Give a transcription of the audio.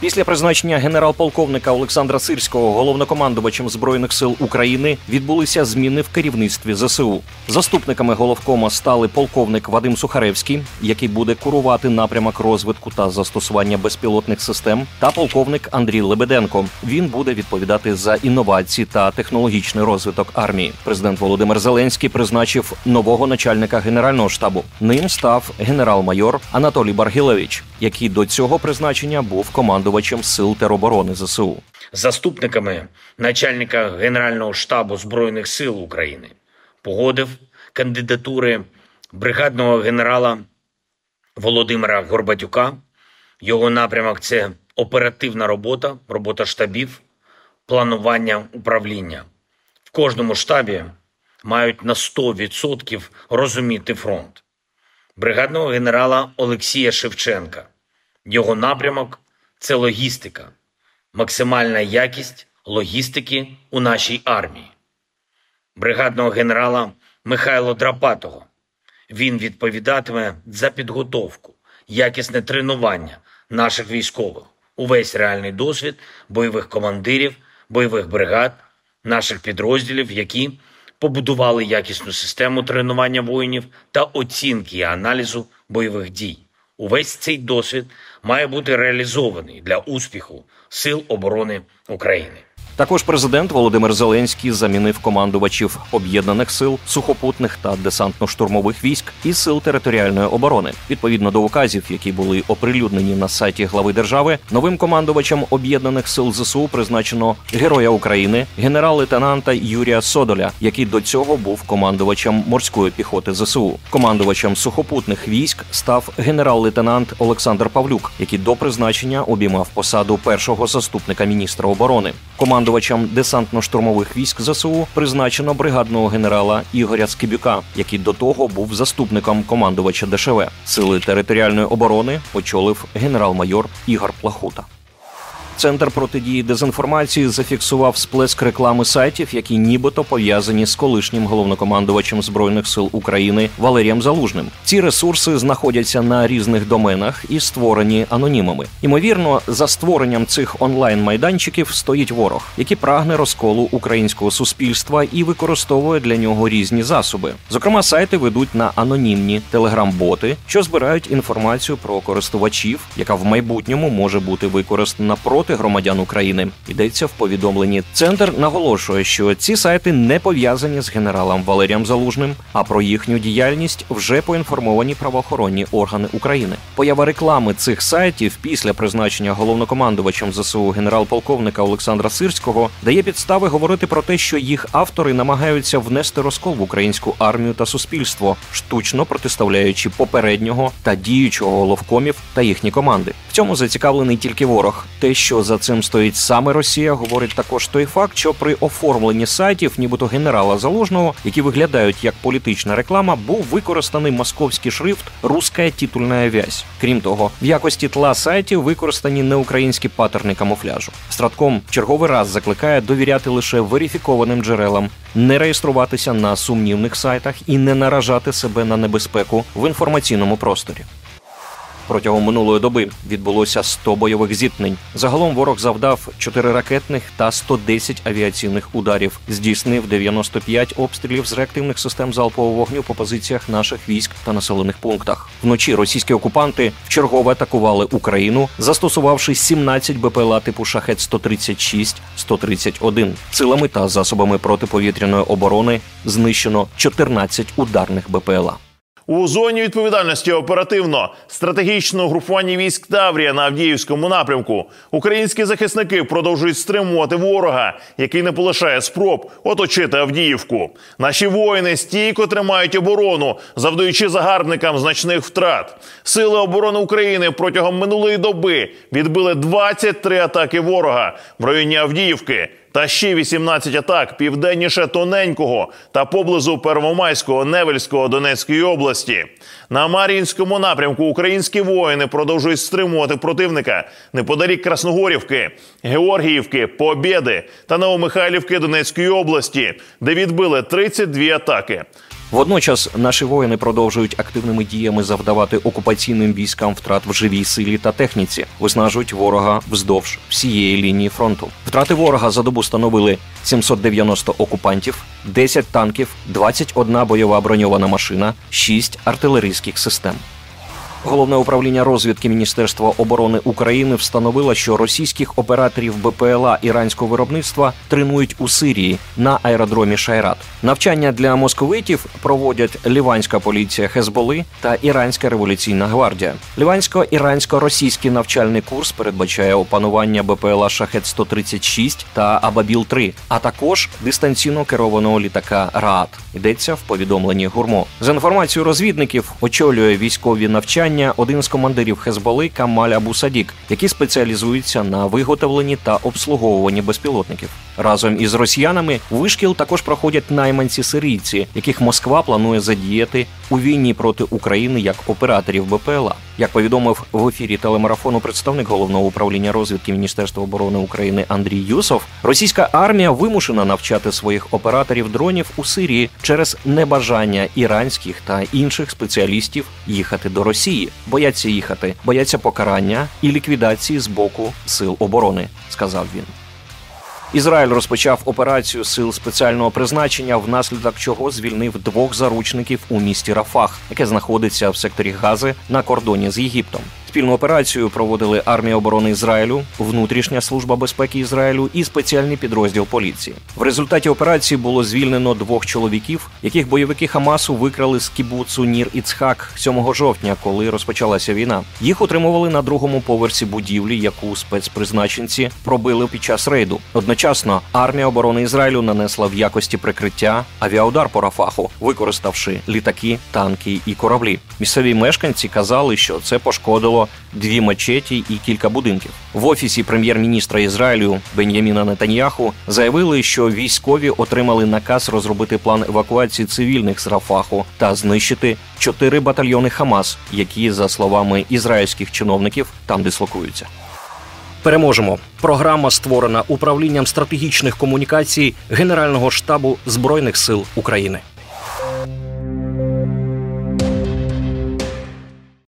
Після призначення генерал-полковника Олександра Сирського головнокомандувачем збройних сил України відбулися зміни в керівництві ЗСУ. Заступниками головкома стали полковник Вадим Сухаревський, який буде курувати напрямок розвитку та застосування безпілотних систем, та полковник Андрій Лебеденко. Він буде відповідати за інновації та технологічний розвиток армії. Президент Володимир Зеленський призначив нового начальника генерального штабу. Ним став генерал-майор Анатолій Баргілевич, який до цього призначення був командувачем сил тероборони ЗСУ. заступниками начальника Генерального штабу Збройних сил України погодив кандидатури бригадного генерала Володимира Горбатюка. Його напрямок це оперативна робота, робота штабів, планування управління. В кожному штабі мають на 100% розуміти фронт. Бригадного генерала Олексія Шевченка. Його напрямок це логістика, максимальна якість логістики у нашій армії. Бригадного генерала Михайло Драпатого. Він відповідатиме за підготовку, якісне тренування наших військових, увесь реальний досвід бойових командирів, бойових бригад, наших підрозділів, які побудували якісну систему тренування воїнів та оцінки і аналізу бойових дій. Увесь цей досвід має бути реалізований для успіху Сил оборони України. Також президент Володимир Зеленський замінив командувачів об'єднаних сил, сухопутних та десантно-штурмових військ і сил територіальної оборони. Відповідно до указів, які були оприлюднені на сайті глави держави, новим командувачем об'єднаних сил ЗСУ призначено героя України, генерал-лейтенанта Юрія Содоля, який до цього був командувачем морської піхоти ЗСУ. Командувачем сухопутних військ став генерал-лейтенант Олександр Павлюк, який до призначення обіймав посаду першого заступника міністра оборони. Командувачем десантно-штурмових військ ЗСУ призначено бригадного генерала Ігоря Скибюка, який до того був заступником командувача ДШВ. Сили територіальної оборони очолив генерал-майор Ігор Плахута. Центр протидії дезінформації зафіксував сплеск реклами сайтів, які нібито пов'язані з колишнім головнокомандувачем збройних сил України Валерієм Залужним. Ці ресурси знаходяться на різних доменах і створені анонімами. Ймовірно, за створенням цих онлайн майданчиків стоїть ворог, який прагне розколу українського суспільства і використовує для нього різні засоби. Зокрема, сайти ведуть на анонімні телеграм-боти, що збирають інформацію про користувачів, яка в майбутньому може бути використана проти громадян України. Йдеться в повідомленні. Центр наголошує, що ці сайти не пов'язані з генералом Валерієм Залужним, а про їхню діяльність вже поінформовані правоохоронні органи України. Поява реклами цих сайтів після призначення головнокомандувачем ЗСУ генерал-полковника Олександра Сирського дає підстави говорити про те, що їх автори намагаються внести розкол в українську армію та суспільство, штучно протиставляючи попереднього та діючого головкомів та їхні команди. Цьому зацікавлений тільки ворог. Те, що за цим стоїть саме Росія, говорить також той факт, що при оформленні сайтів, нібито генерала Залужного, які виглядають як політична реклама, був використаний московський шрифт «Русская титульна вязь». Крім того, в якості тла сайтів використані неукраїнські паттерни камуфляжу. Стратком черговий раз закликає довіряти лише верифікованим джерелам, не реєструватися на сумнівних сайтах і не наражати себе на небезпеку в інформаційному просторі. Протягом минулої доби відбулося 100 бойових зіткнень. Загалом ворог завдав 4 ракетних та 110 авіаційних ударів. Здійснив 95 обстрілів з реактивних систем залпового вогню по позиціях наших військ та населених пунктах. Вночі російські окупанти вчергове атакували Україну, застосувавши 17 БПЛА типу Шахет 136 131 Силами та засобами протиповітряної оборони знищено 14 ударних БПЛА. У зоні відповідальності оперативно стратегічного групування військ Таврія на Авдіївському напрямку українські захисники продовжують стримувати ворога, який не полишає спроб оточити Авдіївку. Наші воїни стійко тримають оборону, завдаючи загарбникам значних втрат. Сили оборони України протягом минулої доби відбили 23 атаки ворога в районі Авдіївки та ще 18 атак південніше тоненького та поблизу Первомайського Невельського Донецької області. На Мар'їнському напрямку українські воїни продовжують стримувати противника неподалік Красногорівки, Георгіївки, Побєди та Новомихайлівки Донецької області, де відбили 32 атаки. Водночас наші воїни продовжують активними діями завдавати окупаційним військам втрат в живій силі та техніці, виснажують ворога вздовж всієї лінії фронту. Втрати ворога за добу становили 790 окупантів, 10 танків, 21 бойова броньована машина, 6 артилерійських систем. Головне управління розвідки Міністерства оборони України встановило, що російських операторів БПЛА іранського виробництва тренують у Сирії на аеродромі Шайрат. Навчання для московитів проводять ліванська поліція Хезболи та Іранська революційна гвардія. Лівансько-ірансько-російський навчальний курс передбачає опанування БПЛА Шахет 136 та Абабіл 3 а також дистанційно керованого літака РААТ. Йдеться в повідомленні гурмо. За інформацією розвідників, очолює військові навчання один з командирів Хезболи Камаль Абу Садік, який спеціалізується на виготовленні та обслуговуванні безпілотників. Разом із росіянами вишкіл також проходять найманці сирійці, яких Москва планує задіяти у війні проти України як операторів БПЛА. Як повідомив в ефірі телемарафону представник головного управління розвідки Міністерства оборони України Андрій Юсов, російська армія вимушена навчати своїх операторів дронів у Сирії через небажання іранських та інших спеціалістів їхати до Росії, бояться їхати, бояться покарання і ліквідації з боку сил оборони, сказав він. Ізраїль розпочав операцію сил спеціального призначення, внаслідок чого звільнив двох заручників у місті Рафах, яке знаходиться в секторі Гази на кордоні з Єгиптом. Спільну операцію проводили армія оборони Ізраїлю, внутрішня служба безпеки Ізраїлю і спеціальний підрозділ поліції. В результаті операції було звільнено двох чоловіків, яких бойовики Хамасу викрали з кібуцу Нір Іцхак 7 жовтня, коли розпочалася війна. Їх утримували на другому поверсі будівлі, яку спецпризначенці пробили під час рейду. Одночасно армія оборони Ізраїлю нанесла в якості прикриття авіаудар по Рафаху, використавши літаки, танки і кораблі. Місцеві мешканці казали, що це пошкодило дві мечеті і кілька будинків. В офісі прем'єр-міністра Ізраїлю Бен'яміна Нетаньяху заявили, що військові отримали наказ розробити план евакуації цивільних з Рафаху та знищити чотири батальйони Хамас, які, за словами ізраїльських чиновників, там дислокуються. Переможемо. Програма створена управлінням стратегічних комунікацій Генерального штабу збройних сил України.